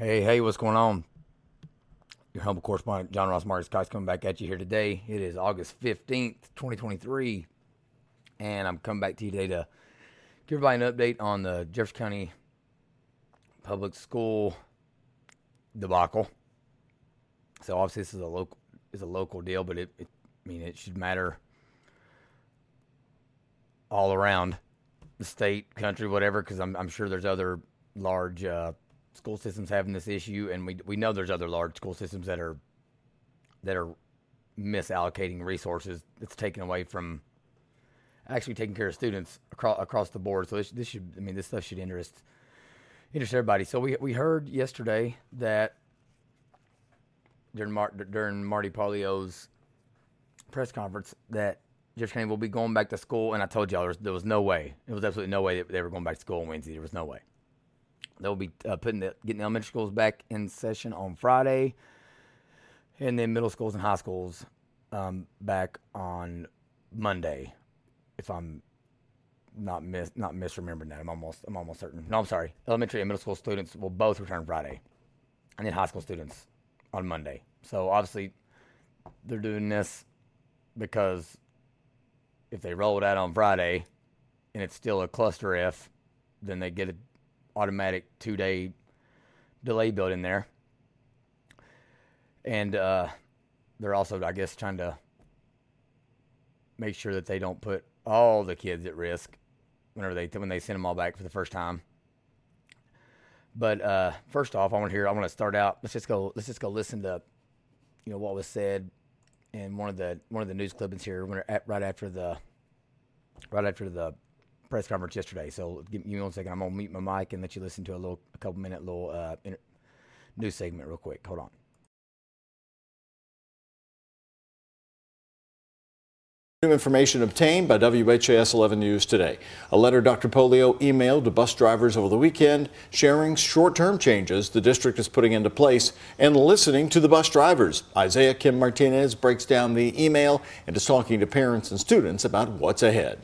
Hey, hey, what's going on? Your humble correspondent, John Ross Marcus Cox, coming back at you here today. It is August 15th, 2023, and I'm coming back to you today to give everybody an update on the Jefferson County Public School debacle. So obviously this is a local is a local deal, but it, it I mean it should matter all around the state, country, whatever, because I'm I'm sure there's other large uh, school systems having this issue, and we we know there's other large school systems that are that are misallocating resources. It's taken away from actually taking care of students across across the board. So this, this should I mean this stuff should interest interest everybody. So we we heard yesterday that during Mar- during Marty Pollio's press conference that Jefferson County will be going back to school, and I told y'all there was, there was no way. There was absolutely no way that they were going back to school on Wednesday. There was no way. They'll be uh, putting the getting elementary schools back in session on Friday, and then middle schools and high schools um, back on Monday. If I'm not mis not misremembering that, I'm almost I'm almost certain. No, I'm sorry. Elementary and middle school students will both return Friday, and then high school students on Monday. So obviously, they're doing this because if they roll it out on Friday and it's still a cluster F, then they get a automatic two day delay built in there. And uh, they're also, I guess, trying to make sure that they don't put all the kids at risk whenever they when they send them all back for the first time. But uh, first off, I want to hear. I want to start out. Let's just go. Let's just go listen to, you know, what was said in one of the one of the news clippings here right after the right after the press conference yesterday. So give me one second. I'm gonna mute my mic and let you listen to a little, a couple minute little uh, inter- news segment real quick. Hold on. New information obtained by WHAS 11 News today. A letter Dr. Pollio emailed to bus drivers over the weekend sharing short term changes the district is putting into place and listening to the bus drivers. Isaiah Kim Martinez breaks down the email and is talking to parents and students about what's ahead.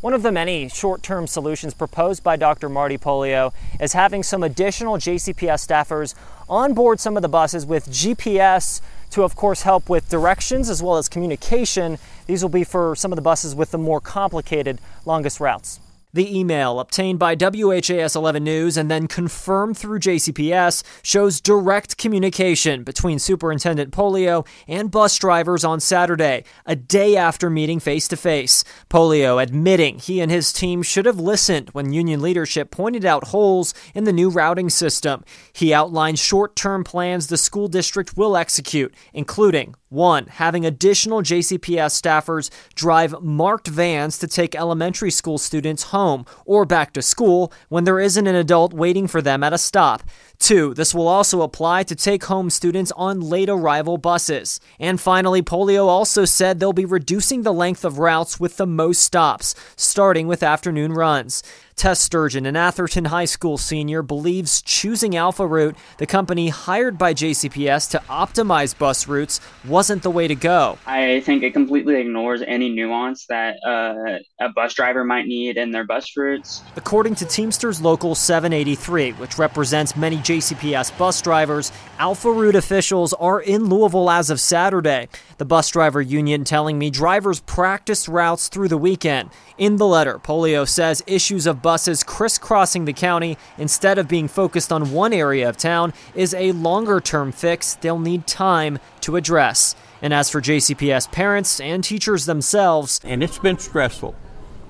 One of the many short term solutions proposed by Dr. Marty Pollio is having some additional JCPS staffers on board some of the buses with GPS to, of course, help with directions as well as communication. These will be for some of the buses with the more complicated, longest routes. The email, obtained by WHAS 11 News and then confirmed through JCPS, shows direct communication between Superintendent Pollio and bus drivers on Saturday, a day after meeting face to face. Pollio admitting he and his team should have listened when union leadership pointed out holes in the new routing system. He outlined short term plans the school district will execute, including one, having additional JCPS staffers drive marked vans to take elementary school students home or back to school when there isn't an adult waiting for them at a stop. Two, this will also apply to take home students on late arrival buses. And finally, Pollio also said they'll be reducing the length of routes with the most stops, starting with afternoon runs. Tess Sturgeon, an Atherton High School senior, believes choosing Alpha Route, the company hired by JCPS to optimize bus routes, wasn't the way to go. I think it completely ignores any nuance that uh, a bus driver might need in their bus routes. According to Teamsters Local 783, which represents many JCPS bus drivers, Alpha Route officials are in Louisville as of Saturday. The bus driver union telling me drivers practice routes through the weekend. In the letter, Pollio says issues of buses crisscrossing the county instead of being focused on one area of town is a longer term fix they'll need time to address. And as for JCPS parents and teachers themselves, and it's been stressful.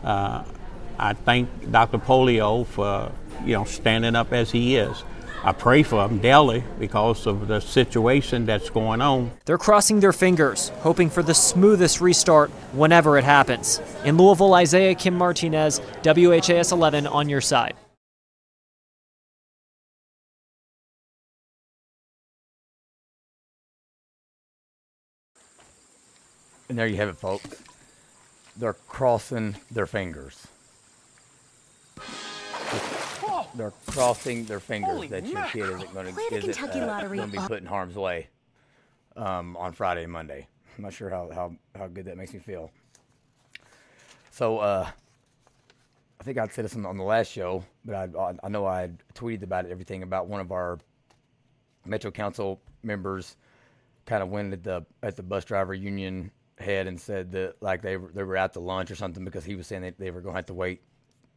Uh, I thank Dr. Pollio for you know standing up as he is. I pray for them daily because of the situation that's going on. They're crossing their fingers, hoping for the smoothest restart whenever it happens. In Louisville, Isaiah Kim Martinez, WHAS 11 on your side. And there you have it, folks. They're crossing their fingers they're crossing their fingers Holy that your kid isn't going to isn't, uh, going to be put in harm's way um, on Friday and Monday. I'm not sure how, how, how good that makes me feel. So uh, I think I'd said this on, on the last show, but I, I know I tweeted about it, everything about one of our Metro Council members kind of went at the at the bus driver union head and said that like they were, they were out to lunch or something because he was saying that they were going to have to wait,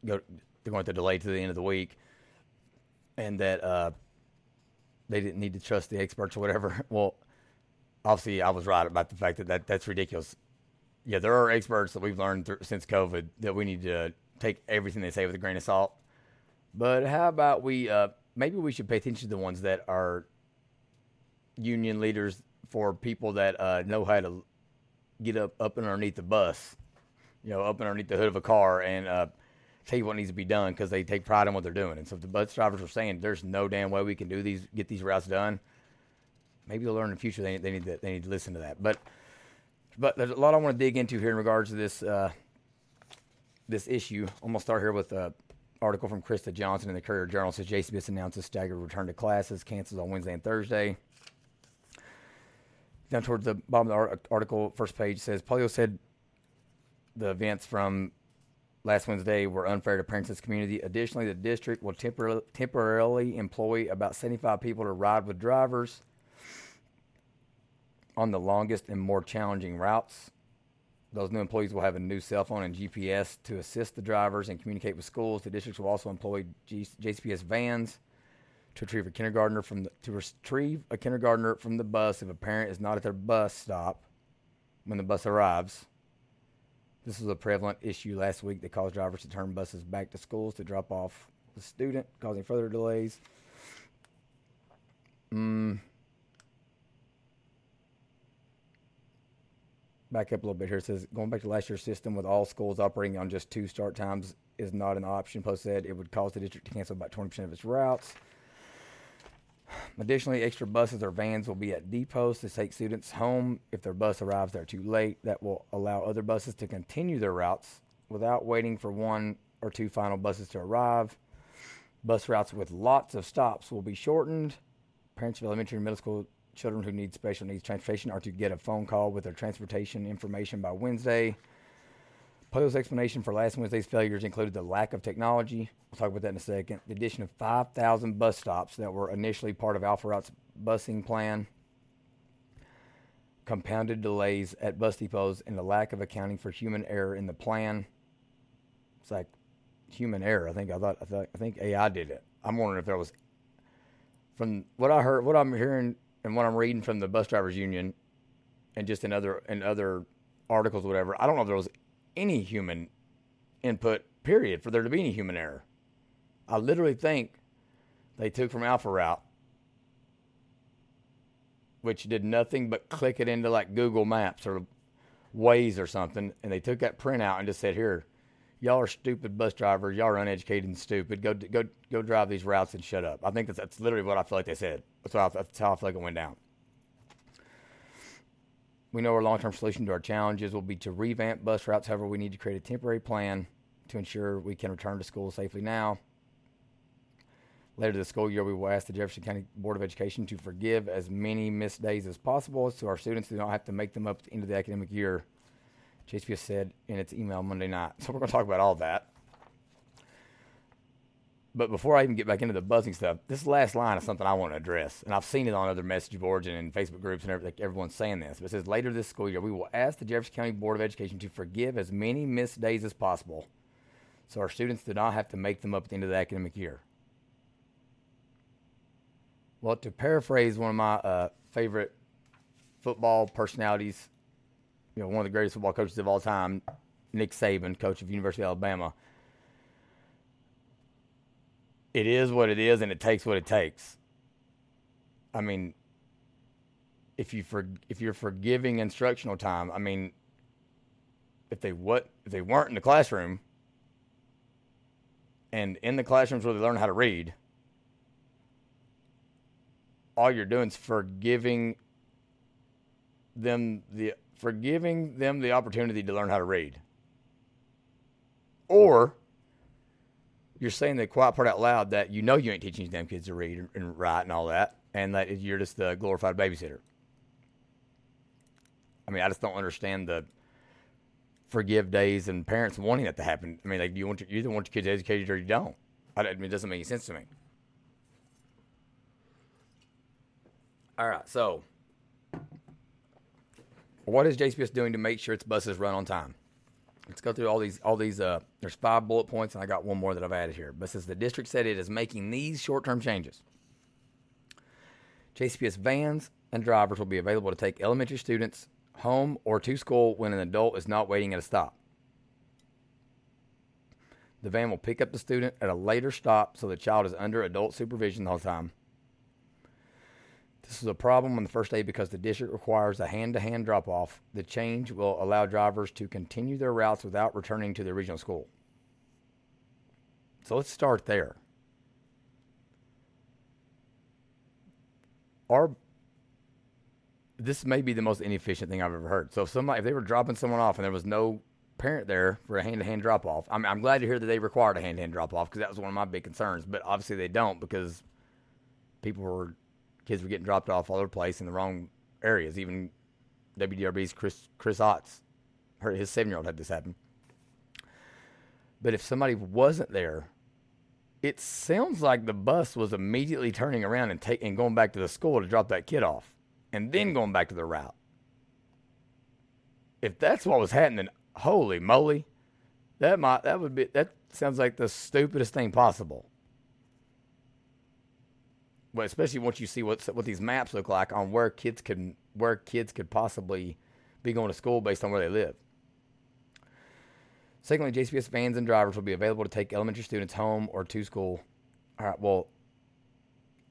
go they're going to delay to the end of the week, and that uh, they didn't need to trust the experts or whatever. Well, obviously I was right about the fact that, that that's ridiculous. Yeah, there are experts that we've learned th- since COVID that we need to take everything they say with a grain of salt. But how about we uh, maybe we should pay attention to the ones that are union leaders for people that uh, know how to get up up underneath the bus, you know, up underneath the hood of a car and tell you what needs to be done because they take pride in what they're doing. And so if the bus drivers are saying there's no damn way we can do these, get these routes done, maybe they'll learn in the future. They, they need to they need to listen to that. But but there's a lot I want to dig into here in regards to this uh, this issue. I'm gonna start here with an article from Krista Johnson in the Courier Journal. Says JCPS announces staggered return to classes, cancels on Wednesday and Thursday. Down towards the bottom of the article, first page says Pollio said the events from last Wednesday were unfair to parents this community. Additionally, the district will tempor- temporarily employ about 75 people to ride with drivers on the longest and more challenging routes. Those new employees will have a new cell phone and GPS to assist the drivers and communicate with schools. The districts will also employ G- JCPS vans to retrieve a kindergartner from the, to retrieve a kindergartner from the bus if a parent is not at their bus stop when the bus arrives. This was a prevalent issue last week that caused drivers to turn buses back to schools to drop off the student, causing further delays. Mm. Back up a little bit here. It says going back to last year's system with all schools operating on just two start times is not an option. Post said it would cause the district to cancel about 20% of its routes. Additionally, extra buses or vans will be at depots to take students home if their bus arrives there too late. That will allow other buses to continue their routes without waiting for one or two final buses to arrive. Bus routes with lots of stops will be shortened. Parents of elementary and middle school children who need special needs transportation are to get a phone call with their transportation information by Wednesday. Pollio's explanation for last Wednesday's failures included the lack of technology. We'll talk about that in a second. The addition of 5,000 bus stops that were initially part of Alpha Route's busing plan, compounded delays at bus depots, and the lack of accounting for human error in the plan. It's like human error. I think I thought I, thought, I think AI did it. I'm wondering if there was from what I heard, what I'm hearing, and what I'm reading from the bus drivers union, and just in other in other articles, whatever. I don't know if there was any human input, period, for there to be any human error. I literally think they took from Alpha Route, which did nothing but click it into like Google Maps or Waze or something, and they took that printout and just said, "Here, y'all are stupid bus drivers. Y'all are uneducated and stupid. Go go go drive these routes and shut up." I think that's, that's literally what I feel like they said. That's, how that's how I feel like it went down. We know our long term solution to our challenges will be to revamp bus routes. However, we need to create a temporary plan to ensure we can return to school safely now. Later this school year, we will ask the Jefferson County Board of Education to forgive as many missed days as possible so our students do not have to make them up at the end of the academic year, JCPS said in its email Monday night. So we're going to talk about all that. But before I even get back into the busing stuff, this last line is something I want to address. And I've seen it on other message boards and in Facebook groups and everything. Everyone's saying this. But it says later this school year, we will ask the Jefferson County Board of Education to forgive as many missed days as possible so our students do not have to make them up at the end of the academic year. Well, to paraphrase one of my uh, favorite football personalities, you know, one of the greatest football coaches of all time, Nick Saban, coach of University of Alabama it is what it is and it takes what it takes. I mean, if you for, if you're forgiving instructional time, I mean, if they what if they weren't in the classroom and in the classrooms where they learn how to read, all you're doing is forgiving them the forgiving them the opportunity to learn how to read. Or you're saying the quiet part out loud that you know you ain't teaching these damn kids to read and write and all that, and that you're just the glorified babysitter. I mean, I just don't understand the forgive days and parents wanting that to happen. I mean, like you want your, you either want your kids educated or you don't. I, I mean, it doesn't make any sense to me. All right, so what is JCPS doing to make sure its buses run on time? Let's go through all these. All these. Uh, there's five bullet points, and I got one more that I've added here. But since the district said it is making these short-term changes, JCPS vans and drivers will be available to take elementary students home or to school when an adult is not waiting at a stop. The van will pick up the student at a later stop so the child is under adult supervision the whole time. This is a problem on the first day because the district requires a hand to hand drop off. The change will allow drivers to continue their routes without returning to the original school. So let's start there. Our this may be the most inefficient thing I've ever heard. So if somebody if they were dropping someone off and there was no parent there for a hand to hand drop off, I'm, I'm glad to hear that they required a hand to hand drop off because that was one of my big concerns. But obviously they don't because people were kids were getting dropped off all over the place in the wrong areas. Even WDRB's Chris Chris Otts, her his seven year old had this happen. But if somebody wasn't there, it sounds like the bus was immediately turning around and taking and going back to the school to drop that kid off, and then going back to the route. If that's what was happening, holy moly, that might that would be that sounds like the stupidest thing possible. But especially once you see what what these maps look like on where kids can where kids could possibly be going to school based on where they live. Secondly, JCPS vans and drivers will be available to take elementary students home or to school. All right, well,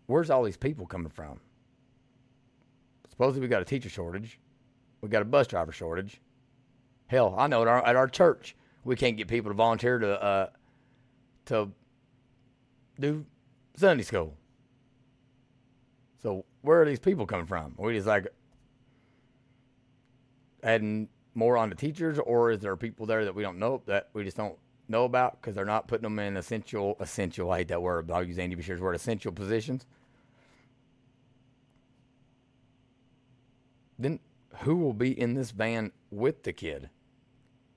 where's all these people coming from? Supposedly we got a teacher shortage, we got a bus driver shortage. Hell, I know at our, at our church we can't get people to volunteer to uh, to do Sunday school. So where are these people coming from? Are we just like adding more on the teachers, or is there people there that we don't know that we just don't know about because they're not putting them in essential essential? I hate that word, but I'll use Andy Beshear's word essential positions. Then who will be in this van with the kid?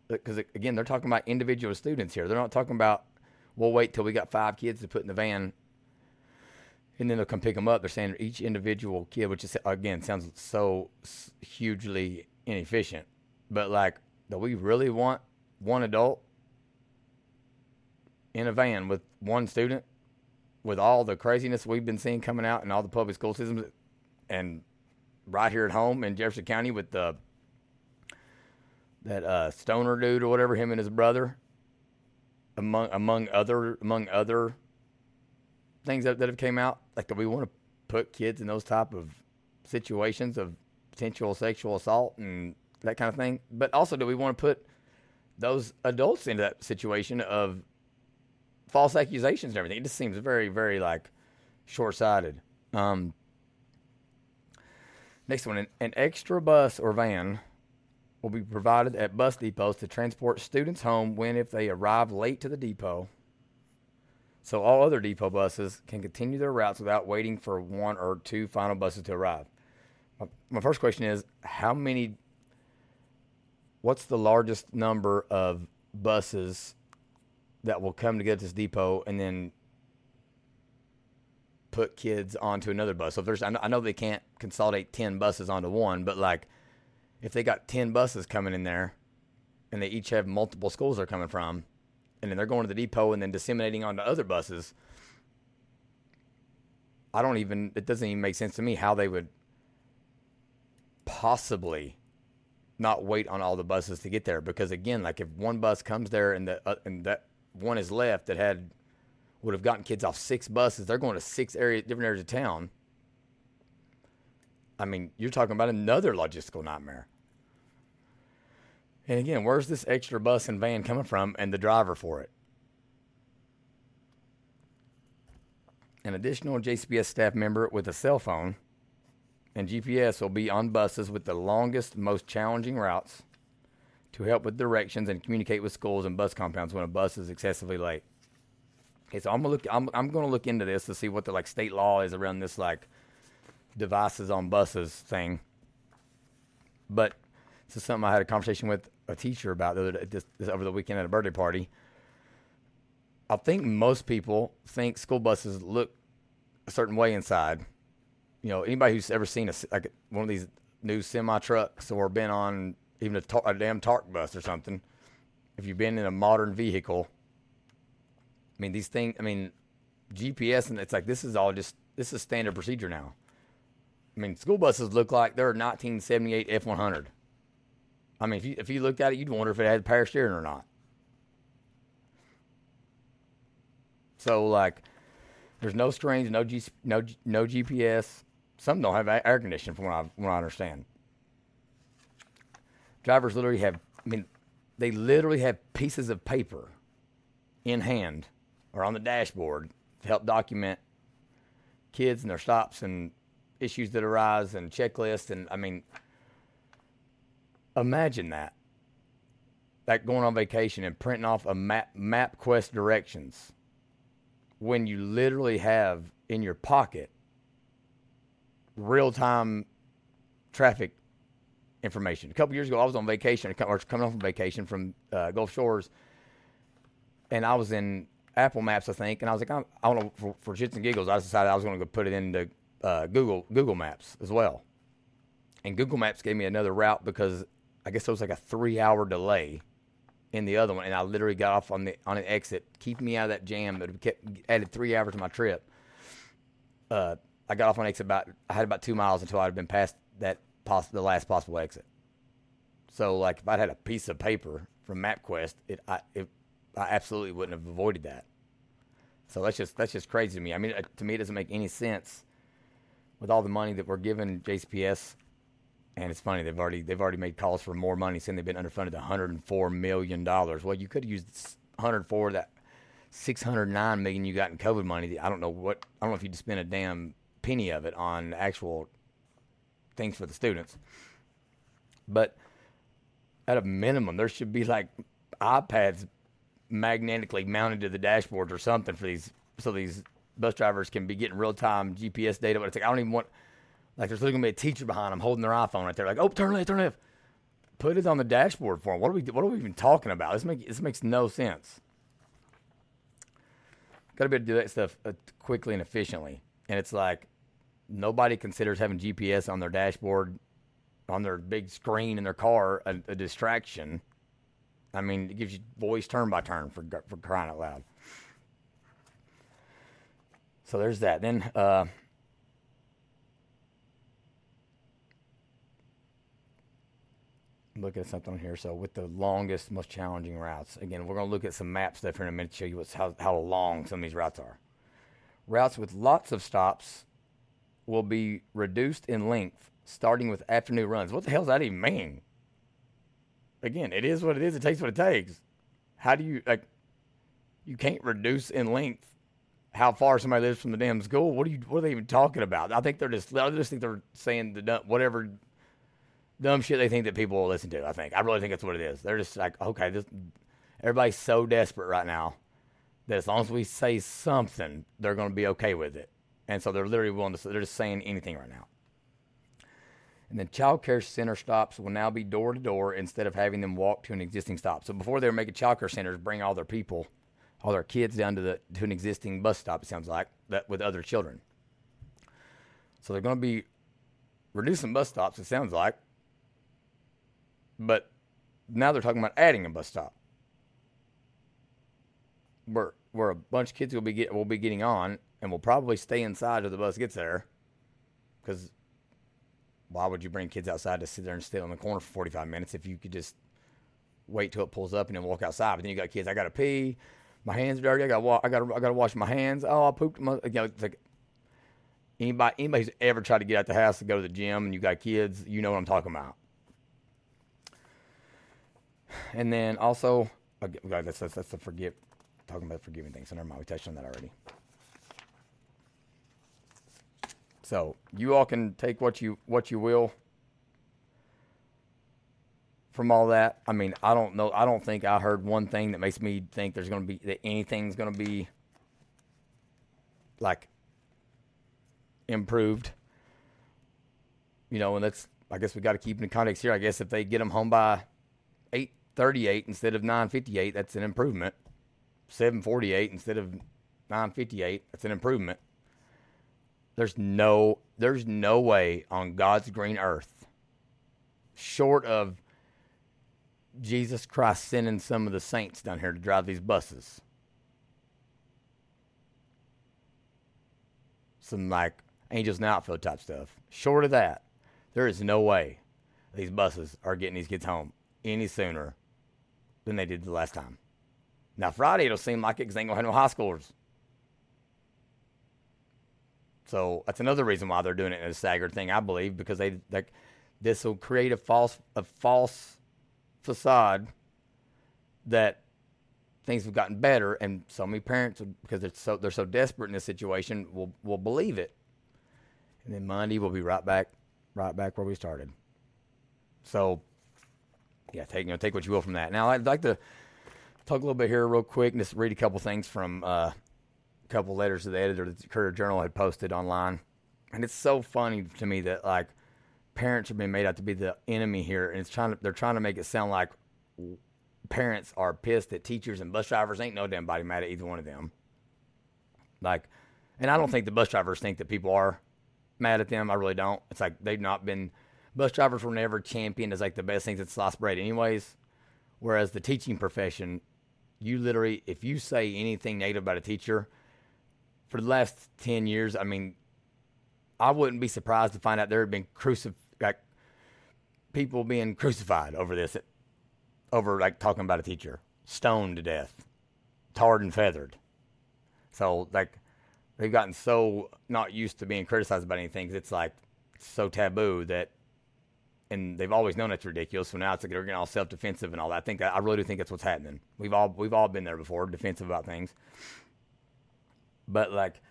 Uh, because again, they're talking about individual students here. They're not talking about we'll wait till we got five kids to put in the van and then they'll come pick them up. They're saying each individual kid, which is again sounds so hugely inefficient, but like, do we really want one adult in a van with one student with all the craziness we've been seeing coming out in all the public school systems and right here at home in Jefferson County with the that uh, stoner dude or whatever, him and his brother, among among other among other things that, that have came out, like do we want to put kids in those type of situations of potential sexual assault and that kind of thing. But also, do we want to put those adults into that situation of false accusations and everything? It just seems very, very like short sighted. Um, next one, an, an extra bus or van will be provided at bus depots to transport students home when if they arrive late to the depot so all other depot buses can continue their routes without waiting for one or two final buses to arrive. My, my first question is how many what's the largest number of buses that will come to get this depot and then put kids onto another bus. So if there's, I know, I know they can't consolidate 10 buses onto one, but like if they got 10 buses coming in there and they each have multiple schools they're coming from, and then they're going to the depot and then disseminating onto other buses. I don't even, it doesn't even make sense to me how they would possibly not wait on all the buses to get there. Because again, like if one bus comes there and, the, uh, and that one is left that had, would have gotten kids off six buses, they're going to six area, different areas of town. I mean, you're talking about another logistical nightmare. And again, where's this extra bus and van coming from and the driver for it? An additional JCPS staff member with a cell phone and GPS will be on buses with the longest, most challenging routes to help with directions and communicate with schools and bus compounds when a bus is excessively late. Okay, so I'm gonna look. I'm, I'm gonna look into this to see what the like state law is around this like devices on buses thing. But this is something I had a conversation with a teacher about the other, this, this, over the weekend at a birthday party. I think most people think school buses look a certain way inside, you know, anybody who's ever seen a like one of these new semi trucks or been on even a, tar- a damn TARC bus or something, if you've been in a modern vehicle, I mean, these things, I mean, GPS, and it's like this is all just, this is standard procedure now. I mean, school buses look like they're a 1978 F 100. I mean, if you, if you looked at it, you'd wonder if it had power steering or not. So, like, there's no screens, no G, no no GPS. Some don't have air conditioning, from what I, what I understand. Drivers literally have, I mean, they literally have pieces of paper in hand or on the dashboard to help document kids and their stops and issues that arise and checklists. And I mean, imagine that. That going on vacation and printing off a map, map quest directions when you literally have in your pocket real time traffic information. A couple years ago, I was on vacation, or coming off from vacation from uh, Gulf Shores, and I was in Apple Maps, I think, and I was like, I, I don't know, for, for shits and giggles, I decided I was going to go put it into uh, Google Google Maps as well. And Google Maps gave me another route because I guess there was like a three hour delay in the other one, and I literally got off on the on an exit, keeping me out of that jam that kept added three hours to my trip. Uh, I got off on exit about I had about two miles until I'd been past that poss- the last possible exit. So like if I'd had a piece of paper from MapQuest, it I it, I absolutely wouldn't have avoided that. So that's just that's just crazy to me. I mean, to me, it doesn't make any sense with all the money that we're giving JCPS. And it's funny they've already they've already made calls for more money, saying they've been underfunded 104 million dollars. Well, you could have used 104 that 609 million you got in COVID money. I don't know what I don't know if you'd spend a damn penny of it on actual things for the students. But at a minimum, there should be like iPads magnetically mounted to the dashboards or something for these, so these bus drivers can be getting real time GPS data. But it's like I don't even want, like, there's literally gonna be a teacher behind them holding their iPhone right there, like, oh, turn left, turn left. Put it on the dashboard for them. What are we? What are we even talking about? This makes this makes no sense. Got to be able to do that stuff uh, quickly and efficiently, and it's like nobody considers having GPS on their dashboard, on their big screen in their car, a, a distraction. I mean, it gives you voice turn by turn for for crying out loud. So there's that. Then uh, look at something here. So with the longest, most challenging routes. Again, we're going to look at some map stuff here in a minute to show you what's, how, how long some of these routes are. Routes with lots of stops will be reduced in length starting with afternoon runs. What the hell does that even mean? Again, it is what it is. It takes what it takes. How do you like? You can't reduce in length how far somebody lives from the damn school. What are you? What are they even talking about? I think they're just. I just think they're saying the whatever dumb shit they think that people will listen to. I think. I really think that's what it is. They're just like, okay, this. Everybody's so desperate right now that as long as we say something, they're going to be okay with it. And so they're literally willing to, they're just saying anything right now. And then child care center stops will now be door to door instead of having them walk to an existing stop. So before they were making child care centers bring all their people, all their kids down to the to an existing bus stop, it sounds like, that with other children. So they're going to be reducing bus stops, it sounds like. But now they're talking about adding a bus stop. Where where a bunch of kids will be get, will be getting on and will probably stay inside till the bus gets there. Because why would you bring kids outside to sit there and stay on the corner for 45 minutes if you could just wait till it pulls up and then walk outside? But then you got kids, I got to pee, my hands are dirty, I got I got I got to wash my hands. Oh, I pooped. My, you know, like anybody anybody who's ever tried to get out the house to go to the gym and you got kids, you know what I'm talking about. And then also, that's that's, that's the forgive talking about forgiving things. So never mind, we touched on that already. So you all can take what you what you will from all that. I mean, I don't know. I don't think I heard one thing that makes me think there's going to be that anything's going to be like improved. You know, and that's I guess we got to keep in context here. I guess if they get them home by eight thirty eight instead of nine fifty eight, that's an improvement. Seven forty eight instead of nine fifty eight, that's an improvement there's no there's no way on God's green earth, short of Jesus Christ sending some of the saints down here to drive these buses. Some like angels in the outfield type stuff. Short of that, there is no way these buses are getting these kids home any sooner than they did the last time. Now Friday it'll seem like it because they ain't gonna have no high schoolers. So that's another reason why they're doing it in a staggered thing, I believe, because they this will create a false a false facade that things have gotten better, and so many parents, because they're so they're so desperate in this situation, will will believe it, and then Monday we'll be right back, right back where we started. So, yeah, take you know take what you will from that. Now I'd like to talk a little bit here real quick and just read a couple things from uh, a couple letters to the editor that the Courier Journal had posted online, and it's so funny to me that like parents are being made out to be the enemy here, and it's trying to they're trying to make it sound like parents are pissed that teachers and bus drivers ain't no damn body mad at either one of them. Like, and I don't think the bus drivers think that people are mad at them. I really don't. It's like they've not been bus drivers were never championed as like the best things at sliced bread, anyways. Whereas the teaching profession, you literally, if you say anything negative about a teacher, for the last ten years, I mean, I wouldn't be surprised to find out there had been crucif like people being crucified over this, over like talking about a teacher, stoned to death, tarred and feathered. So like they've gotten so not used to being criticized about anything. It's like so taboo that, and they've always known it's ridiculous. So now it's like they're getting all self defensive and all that. I think I really do think that's what's happening. We've all we've all been there before, defensive about things. But like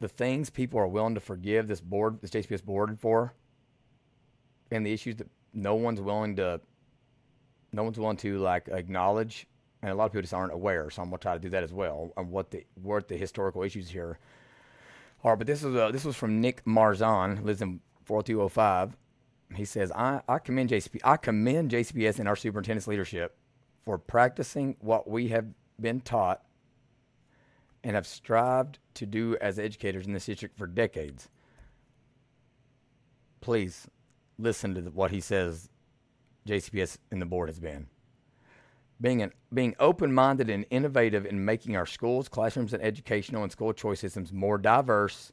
the things people are willing to forgive this board, this JCPS board for, and the issues that no one's willing to, no one's willing to like acknowledge, and a lot of people just aren't aware. So I'm gonna try to do that as well on what the what the historical issues here are. But this is a, this was from Nick Marzon, lives in 4205. He says, I, I commend JCP, I commend JCPS and our superintendent's leadership for practicing what we have been taught and have strived to do as educators in this district for decades. Please listen to the, what he says JCPS and the board has been. Being, an, being open minded and innovative in making our schools, classrooms, and educational and school choice systems more diverse,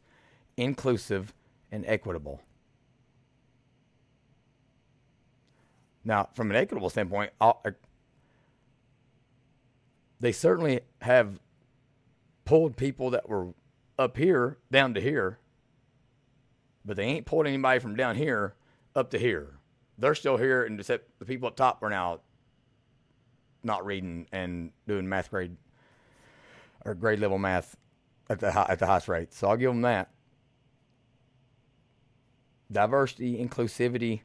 inclusive, and equitable. Now, from an equitable standpoint, I'll, er, they certainly have pulled people that were up here down to here, but they ain't pulled anybody from down here up to here. They're still here, and except the people up top are now not reading and doing math grade or grade level math at the high, at the highest rate. So I'll give them that. Diversity, inclusivity.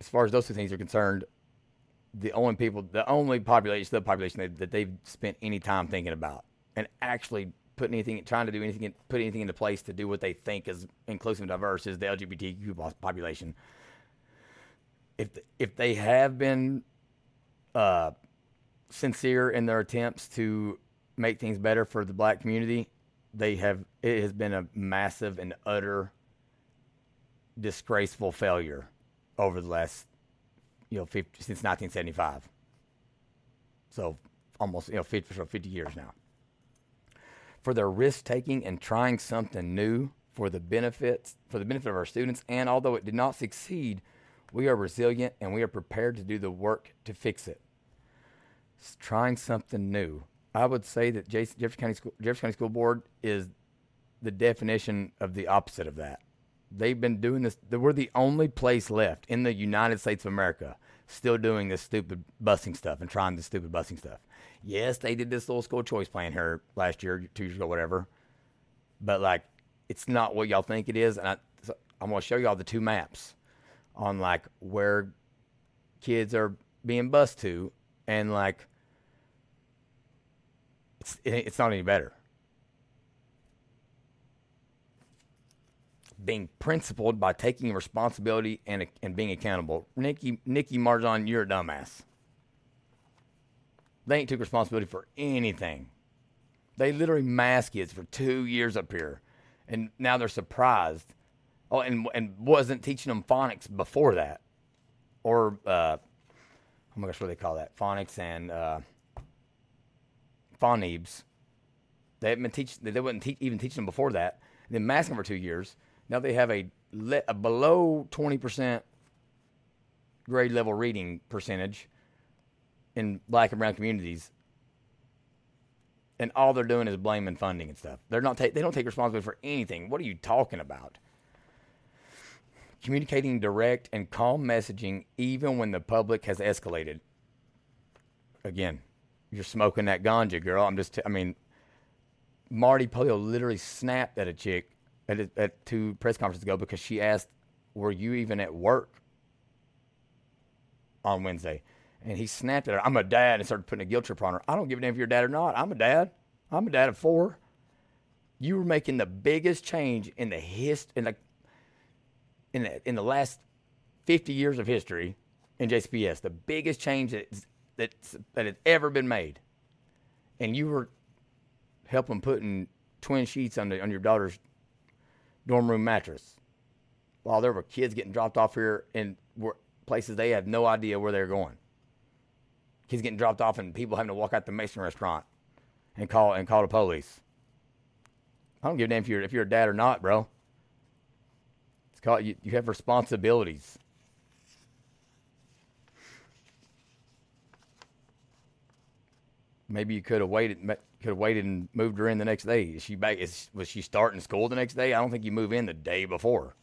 As far as those two things are concerned, the only people, the only population, the population that, that they've spent any time thinking about and actually putting anything, trying to do anything, put anything into place to do what they think is inclusive and diverse is the LGBTQ population. If if they have been uh, sincere in their attempts to make things better for the black community, they have. It has been a massive and utter disgraceful failure over the last you know 50, since 1975. So almost you know 50, 50 years now for their risk taking and trying something new for the benefits for the benefit of our students. And although it did not succeed, we are resilient and we are prepared to do the work to fix it. It's trying something new. I would say that Jefferson County School, Jefferson County School Board is the definition of the opposite of that. They've been doing this. We're the only place left in the United States of America still doing this stupid busing stuff and trying this stupid busing stuff. Yes, they did this little school choice plan here last year, two years ago, whatever. But like, it's not what y'all think it is. And I, so I'm going to show y'all the two maps on like where kids are being bused to, and like, it's it's not any better. Being principled by taking responsibility and and being accountable. Nikki Nikki Marzon, you're a dumbass. They ain't took responsibility for anything. They literally masked kids for two years up here and now they're surprised. Oh, and and wasn't teaching them phonics before that, or uh, oh my gosh, what do they call that? Phonics and uh. They haven't been teach. They wouldn't te- even teach them before that. And then masking for two years. Now they have a, le- a below twenty percent grade level reading percentage in black and brown communities and all they're doing is blaming funding and stuff. They're not ta- they don't take responsibility for anything. What are you talking about? Communicating direct and calm messaging even when the public has escalated. Again, you're smoking that ganja, girl. I'm just t- I mean Marty Pollio literally snapped at a chick at, at two press conferences ago because she asked, "Were you even at work on Wednesday?" And he snapped at her. I'm a dad and started putting a guilt trip on her. I don't give a damn if you're a dad or not. I'm a dad. I'm a dad of four. You were making the biggest change in the hist in the in the, in the last 50 years of history in JCPS. The biggest change that's, that's that has ever been made. And you were helping putting twin sheets on the, on your daughter's dorm room mattress while there were kids getting dropped off here in places they had no idea where they were going kids getting dropped off and people having to walk out the Mason restaurant and call and call the police. I don't give a damn if you're if you're a dad or not, bro. It's called you, you have responsibilities. Maybe you could have waited could have waited and moved her in the next day. Is she back is was she starting school the next day? I don't think you move in the day before.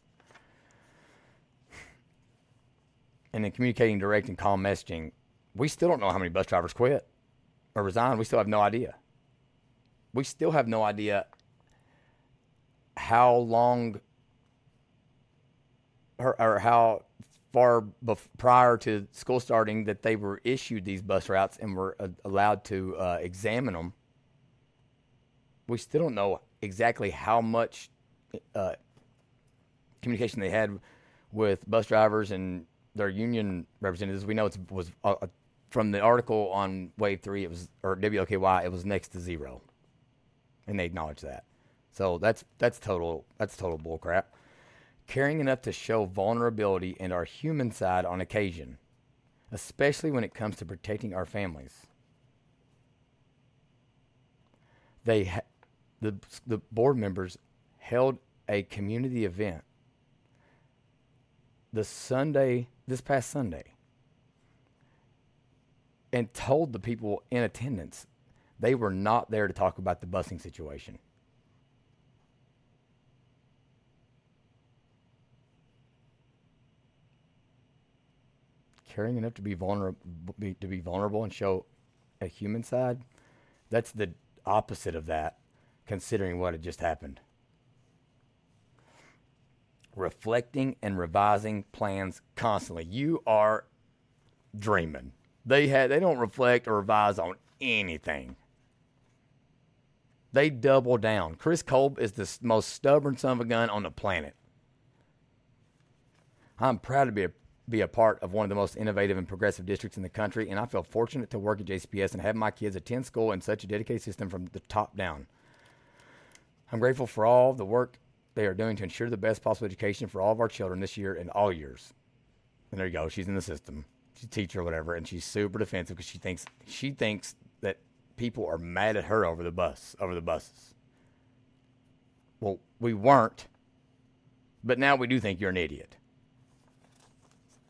And then communicating direct and calm messaging we still don't know how many bus drivers quit or resigned. We still have no idea. We still have no idea how long or, or how far bef- prior to school starting that they were issued these bus routes and were uh, allowed to uh, examine them. We still don't know exactly how much uh, communication they had with bus drivers and their union representatives. We know it was uh, from the article on Wave Three, it was or WOKY, it was next to zero, and they acknowledge that. So that's that's total that's total bullcrap. Caring enough to show vulnerability and our human side on occasion, especially when it comes to protecting our families. They ha- the the board members held a community event the Sunday this past Sunday and told the people in attendance they were not there to talk about the busing situation. Caring enough to be vulnerable, to be vulnerable and show a human side, that's the opposite of that, considering what had just happened. Reflecting and revising plans constantly. You are dreaming. They had they don't reflect or revise on anything. They double down. Chris Kolb is the most stubborn son of a gun on the planet. I'm proud to be a be a part of one of the most innovative and progressive districts in the country, and I feel fortunate to work at JCPS and have my kids attend school in such a dedicated system from the top down. I'm grateful for all the work they are doing to ensure the best possible education for all of our children this year and all years. And there you go. She's in the system she's a teacher or whatever, and she's super defensive because she thinks she thinks that people are mad at her over the bus, over the buses. Well, we weren't, but now we do think you're an idiot.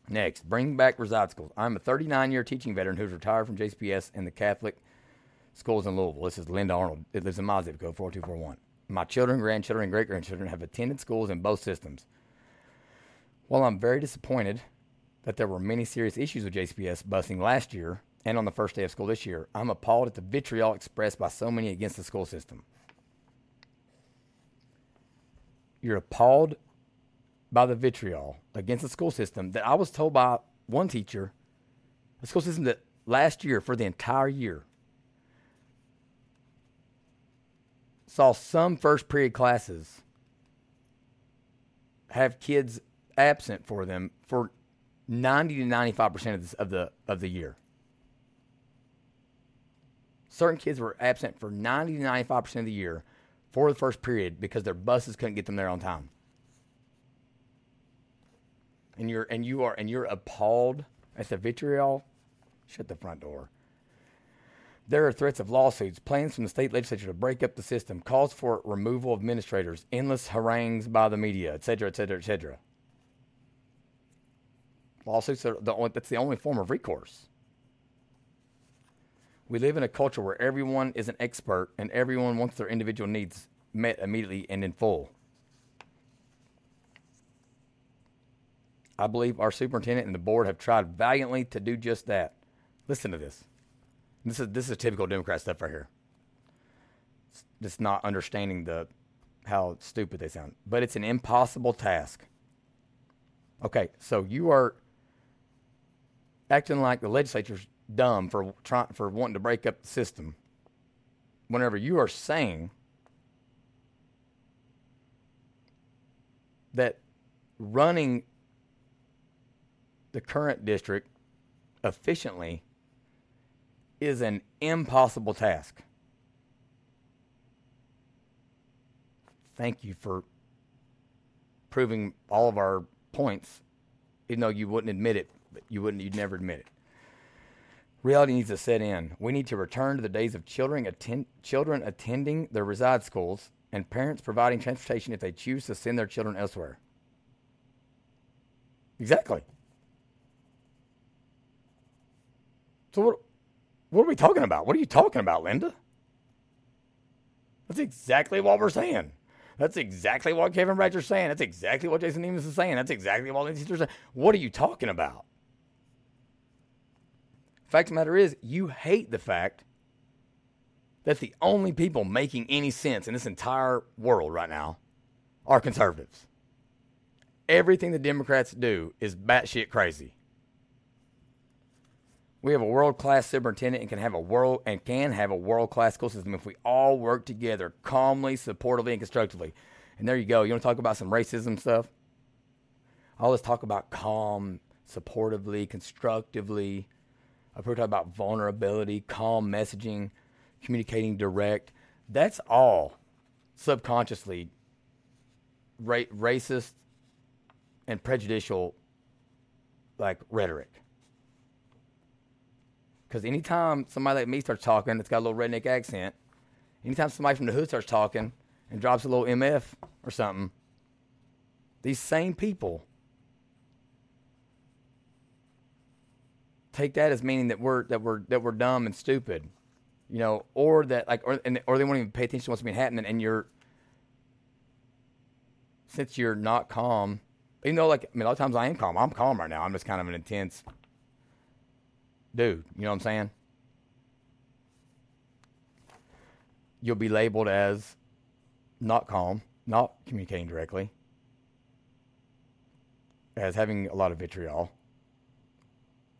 Next, bring back reside schools. I'm a 39 year teaching veteran who's retired from JCPS and the Catholic schools in Louisville. This is Linda Arnold. It lives in my zip code 42241. My children, grandchildren, and great grandchildren have attended schools in both systems. While I'm very disappointed that there were many serious issues with JCPS busing last year and on the first day of school this year. I'm appalled at the vitriol expressed by so many against the school system. You're appalled by the vitriol against the school system that I was told by one teacher, the school system that last year, for the entire year, saw some first period classes have kids absent for them for 90 to 95% of, of the of the year. Certain kids were absent for 90 to 95% of the year for the first period because their buses couldn't get them there on time. And you're and you are and you're appalled at the vitriol. Shut the front door. There are threats of lawsuits, plans from the state legislature to break up the system, calls for removal of administrators, endless harangues by the media, etc., etc., etc. Lawsuits are the only, that's the only form of recourse. We live in a culture where everyone is an expert and everyone wants their individual needs met immediately and in full. I believe our superintendent and the board have tried valiantly to do just that. Listen to this. This is this is typical Democrat stuff right here. It's just not understanding the how stupid they sound. But it's an impossible task. Okay, so you are acting like the legislature's dumb for trying for wanting to break up the system. Whenever you are saying that running the current district efficiently is an impossible task. Thank you for proving all of our points, even though you wouldn't admit it, you wouldn't, you'd never admit it. Reality needs to set in. We need to return to the days of children, attend, children attending their reside schools and parents providing transportation if they choose to send their children elsewhere. Exactly. So what? What are we talking about? What are you talking about, Linda? That's exactly what we're saying. That's exactly what Kevin Bratcher's saying. That's exactly what Jason Nemes is saying. That's exactly what teachers are saying. What are you talking about? Fact of the matter is, you hate the fact that the only people making any sense in this entire world right now are conservatives. Everything the Democrats do is batshit crazy. We have a world class superintendent and can have a world and can have a world class school system if we all work together calmly, supportively, and constructively. And there you go. You want to talk about some racism stuff? All this talk about calm, supportively, constructively. I've heard talk about vulnerability, calm messaging, communicating direct. That's all subconsciously ra- racist and prejudicial like rhetoric. Because anytime somebody like me starts talking that's got a little redneck accent, anytime somebody from the hood starts talking and drops a little MF or something, these same people take that as meaning that we're that we're that we're dumb and stupid, you know, or that like or and, or they won't even pay attention to what's being happening, and you're since you're not calm, even though like I mean a lot of times I am calm, I'm calm right now. I'm just kind of an intense dude. You know what I'm saying? You'll be labeled as not calm, not communicating directly, as having a lot of vitriol,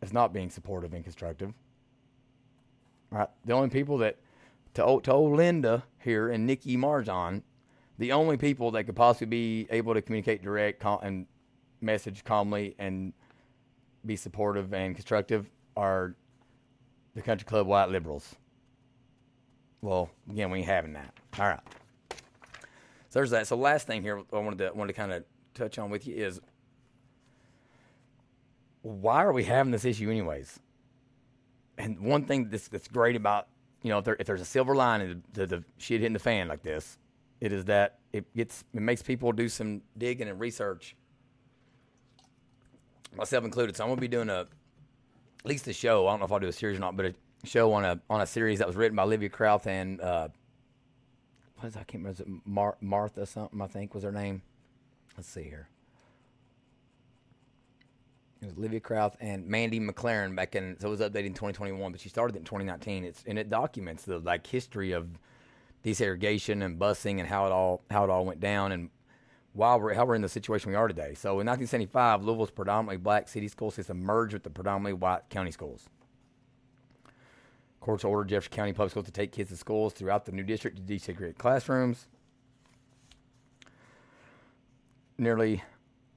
as not being supportive and constructive. Right? The only people that, to old, to old Linda here and Nikki Marjan, the only people that could possibly be able to communicate direct and message calmly and be supportive and constructive are the country club white liberals. Well, again, we ain't having that. All right. So there's that. So last thing here I wanted to wanted to kind of touch on with you is why are we having this issue anyways? And one thing that's that's great about you know if, there, if there's a silver lining to the shit hitting the fan like this, it is that it gets it makes people do some digging and research, myself included. So I'm gonna be doing a at least the show. I don't know if I'll do a series or not, but a show on a on a series that was written by Olivia Krauth and uh, what is I can't remember. Mar- Martha something? I think was her name. Let's see here. It was Olivia Krauth and Mandy McLaren back in. So it was updated in 2021, but she started it in 2019. It's and it documents the like history of desegregation and busing and how it all how it all went down and why we're, how we're in the situation we are today. So in 1975, Louisville's predominantly black city school system merged with the predominantly white county schools. Courts ordered Jefferson County Public Schools to take kids to schools throughout the new district to desegregate classrooms. Nearly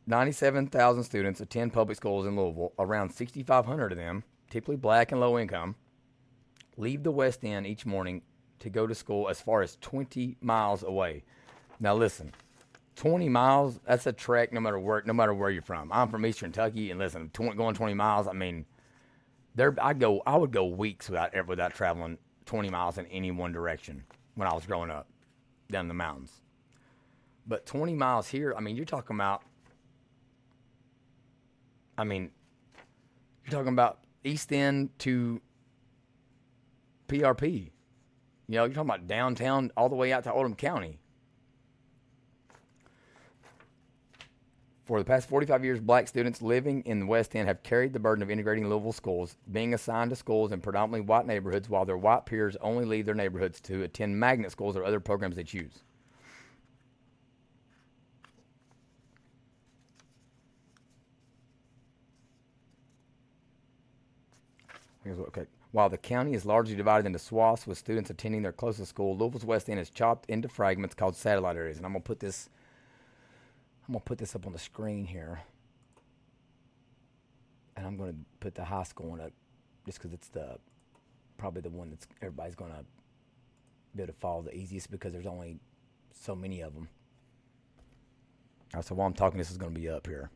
97,000 students attend public schools in Louisville. Around 6,500 of them, typically black and low income, leave the West End each morning to go to school as far as 20 miles away. Now listen, 20 miles, that's a trek no matter where no matter where you're from. I'm from Eastern Kentucky and listen, 20, going 20 miles, I mean there I go I would go weeks without without traveling 20 miles in any one direction when I was growing up down in the mountains. But 20 miles here, I mean, you're talking about I mean, you're talking about East End to PRP. You know, you're talking about downtown all the way out to Oldham County. For the past 45 years, black students living in the West End have carried the burden of integrating Louisville schools, being assigned to schools in predominantly white neighborhoods, while their white peers only leave their neighborhoods to attend magnet schools or other programs they choose. Okay. While the county is largely divided into swaths with students attending their closest school, Louisville's West End is chopped into fragments called satellite areas. And I'm gonna put this I'm gonna put this up on the screen here. And I'm gonna put the high school on it just because it's the probably the one that's everybody's gonna be able to follow the easiest because there's only so many of them. All right, so while I'm talking, this is gonna be up here.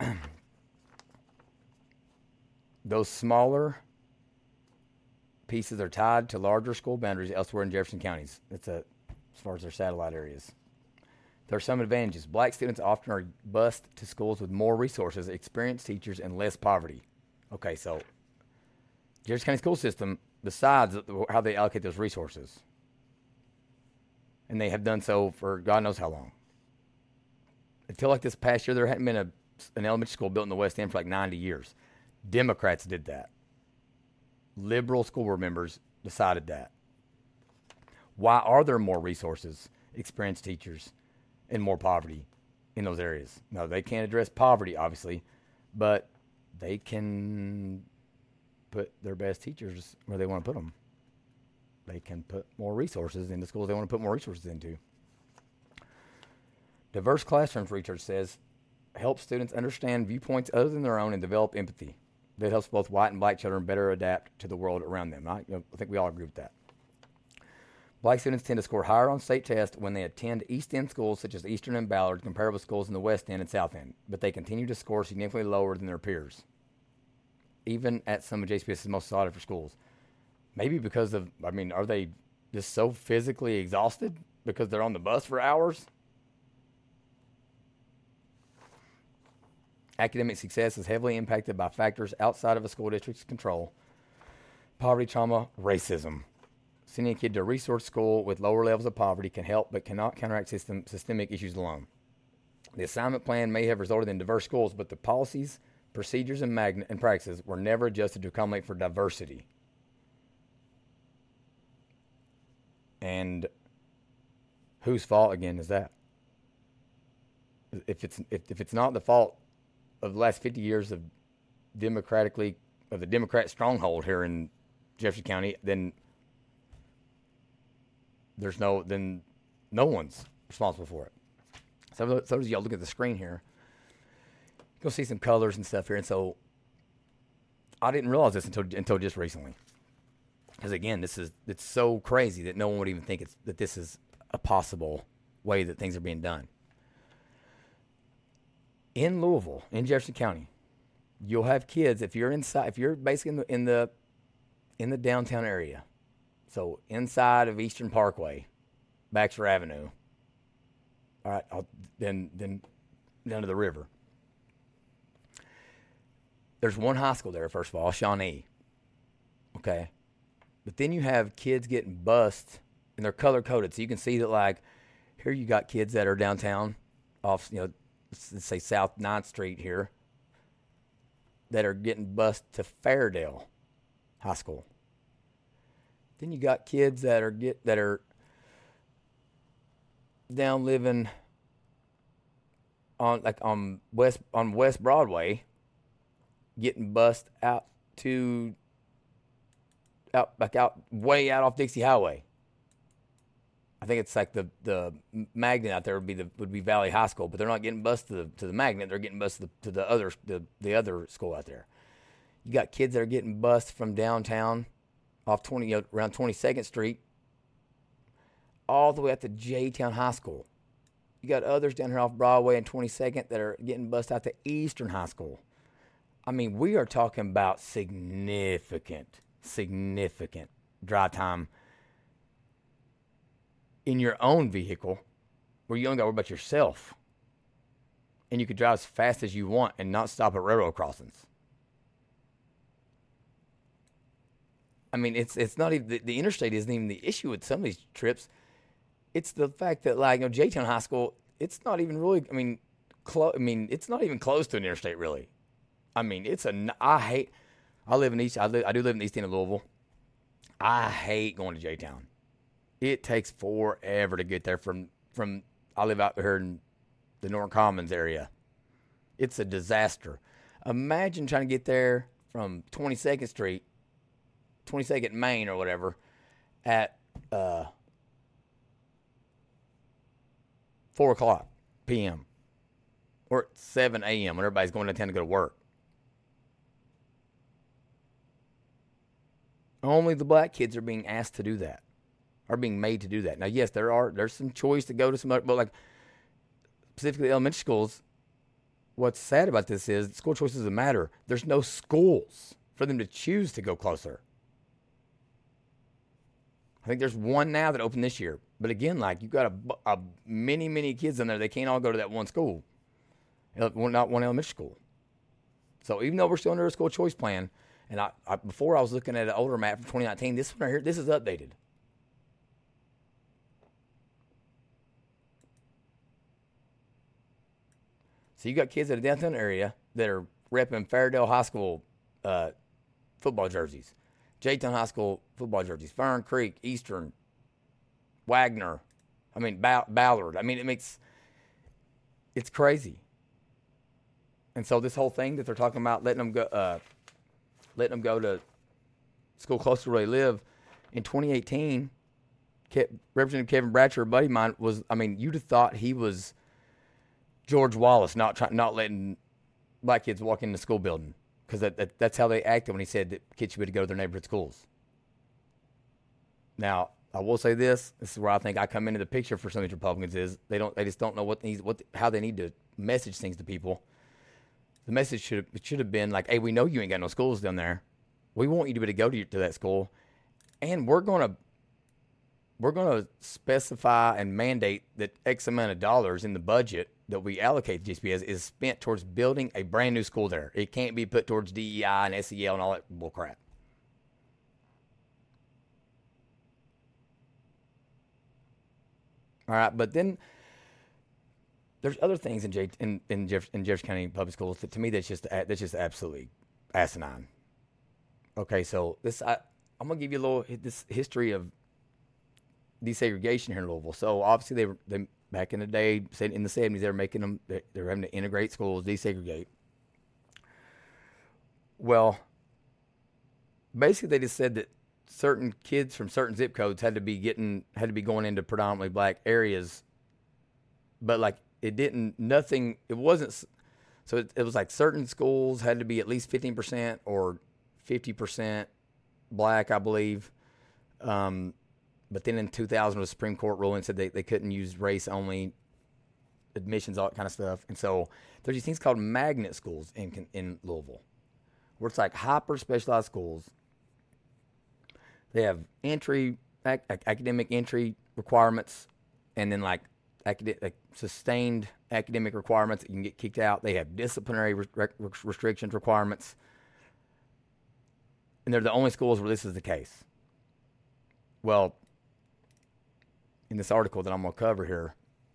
Those smaller pieces are tied to larger school boundaries elsewhere in Jefferson counties. That's a, as far as their satellite areas. There are some advantages. Black students often are bused to schools with more resources, experienced teachers, and less poverty. Okay, so Jefferson County school system decides how they allocate those resources. And they have done so for God knows how long. Until like this past year, there hadn't been a, an elementary school built in the West End for like 90 years. Democrats did that. Liberal school board members decided that. Why are there more resources, experienced teachers, and more poverty in those areas? No, they can't address poverty, obviously, but they can put their best teachers where they want to put them. They can put more resources into schools they want to put more resources into. Diverse classrooms research says help students understand viewpoints other than their own and develop empathy that helps both white and black children better adapt to the world around them. I, you know, I think we all agree with that. Black students tend to score higher on state tests when they attend East End schools such as Eastern and Ballard, comparable schools in the West End and South End, but they continue to score significantly lower than their peers, even at some of JCPS's most sought after schools. Maybe because of, I mean, are they just so physically exhausted because they're on the bus for hours? Academic success is heavily impacted by factors outside of a school district's control poverty, trauma, racism. Sending a kid to a resource school with lower levels of poverty can help but cannot counteract system, systemic issues alone. The assignment plan may have resulted in diverse schools, but the policies, procedures, and, magn- and practices were never adjusted to accommodate for diversity. And whose fault again is that? If it's if, if it's not the fault of the last 50 years of democratically of the Democrat stronghold here in Jefferson County, then there's no then no one's responsible for it. So, so as y'all look at the screen here, you'll see some colors and stuff here, and so I didn't realize this until until just recently. Because again, this is it's so crazy that no one would even think it's that this is a possible way that things are being done in Louisville, in Jefferson County, you'll have kids if you're inside, if you're basically in the in the, in the downtown area, so inside of Eastern Parkway, Baxter Avenue. All right, I'll, then then down to the river. There's one high school there, first of all, Shawnee. Okay, but then you have kids getting bussed, and they're color coded, so you can see that like here you got kids that are downtown, off you know let's say South 9th Street here, that are getting bused to Fairdale High School. Then you got kids that are get that are down living on like on West on West Broadway, getting bussed out to out back out way out off Dixie Highway. I think it's like the the magnet out there would be the would be Valley High School, but they're not getting bused to the to the magnet. They're getting bused to the, to the other the the other school out there. You got kids that are getting bused from downtown off 20 uh, around 22nd Street, all the way up to J Town High School. You got others down here off Broadway and 22nd that are getting bussed out to Eastern High School. I mean, we are talking about significant, significant drive time in your own vehicle where you only got to worry about yourself. And you could drive as fast as you want and not stop at railroad crossings. I mean, it's it's not even the, the interstate isn't even the issue with some of these trips. It's the fact that like you know, J Town High School, it's not even really. I mean. I mean, it's not even close to an interstate really. I mean, it's a. I hate. I live in East. I, I do live in the East End of Louisville. I hate going to J Town. It takes forever to get there from from. I live out here in the Norton Commons area. It's a disaster. Imagine trying to get there from 22nd Street, 22nd Main or whatever, at uh, four o'clock p.m. or at 7 a.m. when everybody's going to town to go to work. Only the black kids are being asked to do that, are being made to do that. Now, yes, there are there's some choice to go to some, but like specifically elementary schools. What's sad about this is school choice doesn't matter. There's no schools for them to choose to go closer. I think there's one now that opened this year, but again, like you've got a, a many many kids in there, they can't all go to that one school, not one elementary school. So even though we're still under a school choice plan, and I, I, before I was looking at an older map from 2019. This one right here, this is updated. So you got kids in the downtown area that are repping Fairdale High School uh, football jerseys, J-Town High School football jerseys, Fern Creek, Eastern, Waggener. I mean Ballard. I mean it makes it's crazy. And so this whole thing that they're talking about letting them go. Uh, letting them go to school close to where they live. In 2018, Ke- Representative Kevin Bratcher, a buddy of mine, was, I mean, you'd have thought he was George Wallace, not try, not letting black kids walk in the school building because that, that, that's how they acted when he said that kids should be able to go to their neighborhood schools. Now, I will say this: this is where I think I come into the picture for some of these Republicans is they don't they just don't know what needs what how they need to message things to people the message should should have been like, "Hey, we know you ain't got no schools down there. We want you to be able to go to, to that school, and we're gonna we're gonna specify and mandate that X amount of dollars in the budget that we allocate to JCPS is spent towards building a brand new school there. It can't be put towards DEI and SEL and all that bull crap." All right, but then there's other things in J, in in, Jeff, in Jefferson County public schools that to me that's just that's just absolutely asinine. Okay, so this I I'm gonna give you a little this history of desegregation here in Louisville. So obviously they they back in the day, in the 70s, they were making them they were having to integrate schools, desegregate. Well, basically they just said that certain kids from certain zip codes had to be getting had to be going into predominantly black areas, but like it didn't nothing it wasn't so it, it, was like certain schools had to be at least 15% or 50% black i believe um, but then in 2000 the supreme court ruling said they, they couldn't use race only admissions all that kind of stuff and so there's these things called magnet schools in, in louisville where it's like hyper specialized schools they have entry ac- academic entry requirements and then like academic, sustained academic requirements. You can get kicked out. They have disciplinary re- restrictions requirements. And they're the only schools where this is the case. Well, in this article that I'm going to cover here,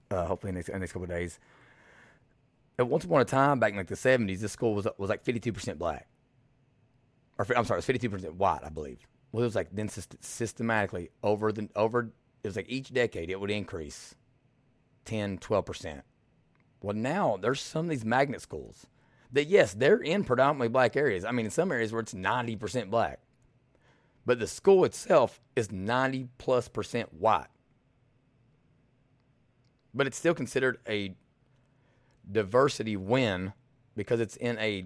uh, hopefully in the next, in the next couple of days, at once upon a time, back in like the 70s, this school was was like 52% black. Or I'm sorry, it was 52% white, I believe. Well, it was like then systematically over the over it was like each decade it would increase 10, 12%. Well, now there's some of these magnet schools that, yes, they're in predominantly black areas. I mean, in some areas where it's 90% black, but the school itself is 90 plus percent white. But it's still considered a diversity win because it's in a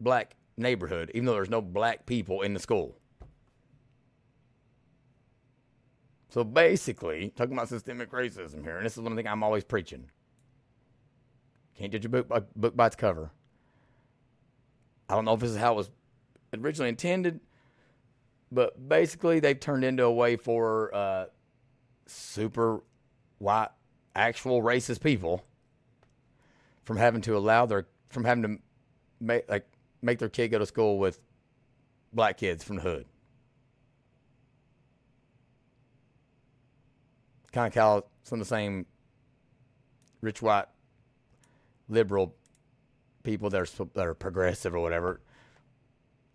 black neighborhood, even though there's no black people in the school. So basically, talking about systemic racism here, and this is one thing I'm always preaching. Can't judge a book by, book by its cover. I don't know if this is how it was originally intended, but basically they've turned into a way for uh, super white, actual racist people from having to allow their from having to make like make their kid go to school with black kids from the hood. Kind of call some of the same rich white liberal people that are that are progressive or whatever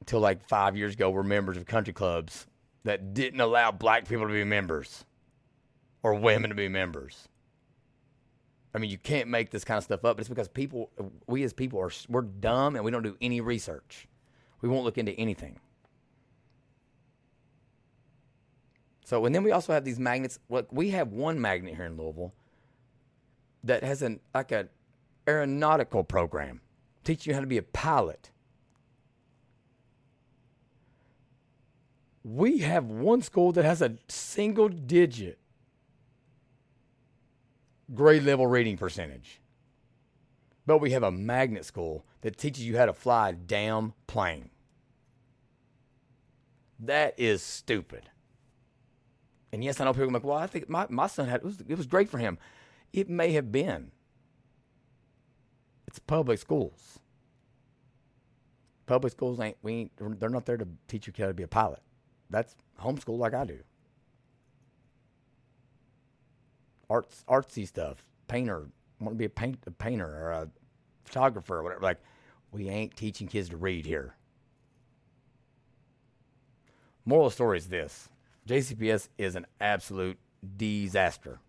until like five years ago were members of country clubs that didn't allow black people to be members or women to be members. I mean, you can't make this kind of stuff up. But it's because people, we as people are, we're dumb and we don't do any research. We won't look into anything. So, and then we also have these magnets. Look, we have one magnet here in Louisville that has an like an aeronautical program, teaching you how to be a pilot. We have one school that has a single digit grade level reading percentage. But we have a magnet school that teaches you how to fly a damn plane. That is stupid. And yes, I know people are like, well, I think my, my son had, it was, it was great for him. It may have been. It's public schools. Public schools ain't, we ain't, they're not there to teach you how to be a pilot. That's homeschool like I do. Arts artsy stuff, painter, want to be a paint a painter or a photographer or whatever. Like, we ain't teaching kids to read here. Moral story is this: JCPS is an absolute disaster.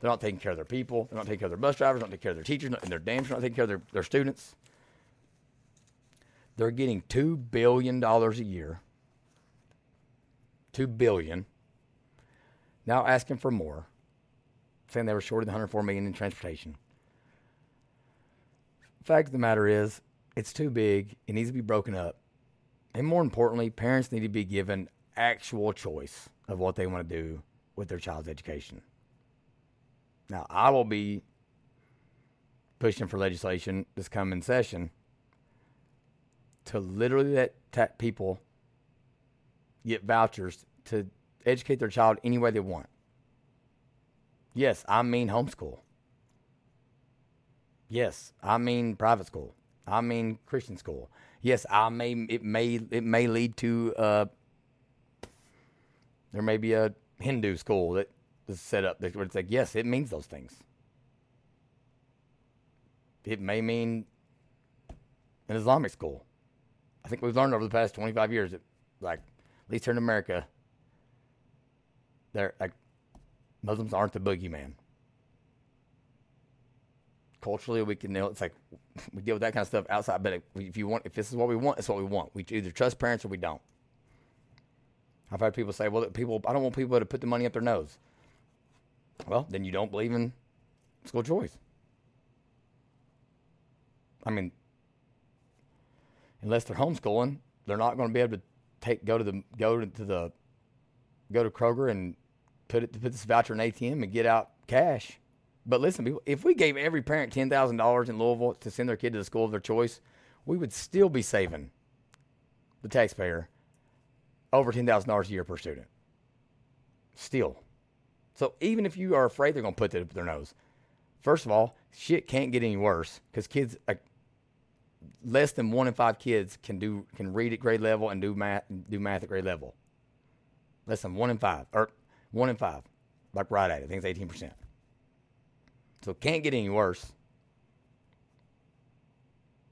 They're not taking care of their people. They're not taking care of their bus drivers. They're not taking care of their teachers. And their dams are not taking care of their, their students. They're getting two billion dollars a year. Two billion now asking for more, saying they were shorted 104 million in transportation. Fact of the matter is, it's too big. It needs to be broken up, and more importantly, parents need to be given actual choice of what they want to do with their child's education. Now, I will be pushing for legislation this coming session to literally let people get vouchers to educate their child any way they want. Yes, I mean homeschool. Yes, I mean private school. I mean Christian school. Yes, I may it may it may lead to uh, there may be a Hindu school that is set up where it's like yes, it means those things. It may mean an Islamic school. I think we've learned over the past 25 years that, like, at least here in America, they're like Muslims aren't the boogeyman. Culturally, we can know it's like we deal with that kind of stuff outside. But if you want, if this is what we want, it's what we want. We either trust parents or we don't. I've had people say, "Well, people, I don't want people to put the money up their nose." Well, then you don't believe in school choice. I mean, unless they're homeschooling, they're not going to be able to take go to the go to the go to Kroger and put it put this voucher in ATM and get out cash. But listen, people, if we gave every parent ten thousand dollars in Louisville to send their kid to the school of their choice, we would still be saving the taxpayer over ten thousand dollars a year per student. Still. So even if you are afraid they're going to put it up their nose, first of all, shit can't get any worse because kids, like, less than one in five kids can do can read at grade level and do math do math at grade level. Less than one in five, or one in five, like right at it. I think it's eighteen percent. So it can't get any worse.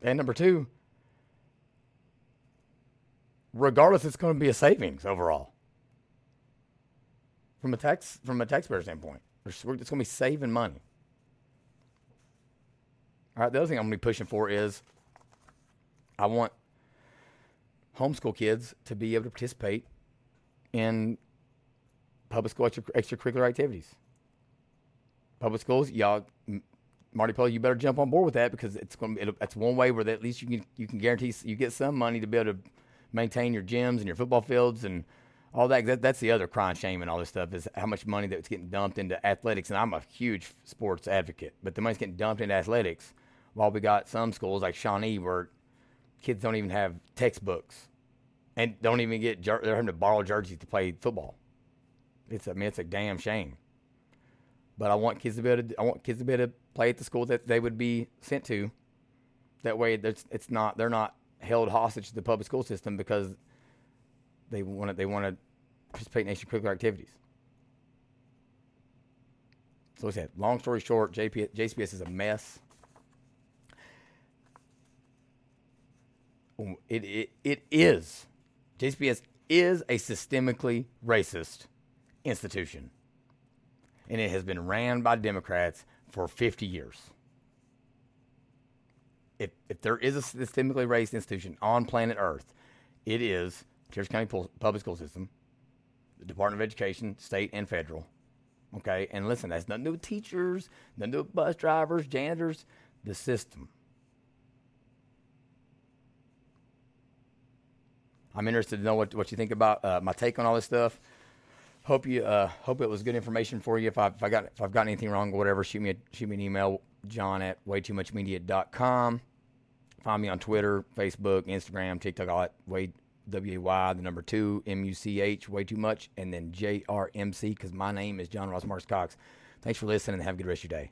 And number two, regardless, it's going to be a savings overall. From a tax from a taxpayer standpoint, it's going to be saving money. All right, the other thing I'm going to be pushing for is I want homeschool kids to be able to participate in public school extra, extracurricular activities. Public schools, y'all, Marty Pollio, you better jump on board with that because it's going to. That's one way where at least you can you can guarantee you get some money to be able to maintain your gyms and your football fields and all that, that that's the other crying shame and all this stuff is how much money that's getting dumped into athletics. And I'm a huge sports advocate, but the money's getting dumped into athletics while we got some schools like Shawnee where kids don't even have textbooks and don't even get they're having to borrow jerseys to play football. It's I mean it's a damn shame. But I want kids to be able to I want kids to be able to play at the school that they would be sent to. That way, it's it's not they're not held hostage to the public school system because they want to they want to participate in extracurricular activities. So I said, long story short, JP, JCPS is a mess. It, it, it is. JCPS is a systemically racist institution. And it has been ran by Democrats for 50 years. If, if there is a systemically racist institution on planet Earth, it is Jefferson County Public School System, the Department of Education, state and federal. Okay, and listen, that's nothing to do with teachers, nothing to do with bus drivers, janitors, the system. I'm interested to know what, what you think about uh, my take on all this stuff. Hope you uh, hope it was good information for you. If I if I got if I've got anything wrong or whatever, shoot me a, shoot me an email, John at waytoomuchmedia.com. Find me on Twitter, Facebook, Instagram, TikTok, all that way W A Y, the number two, M U C H, way too much, and then J R M C because my name is John Ross Marks Cox. Thanks for listening and have a good rest of your day.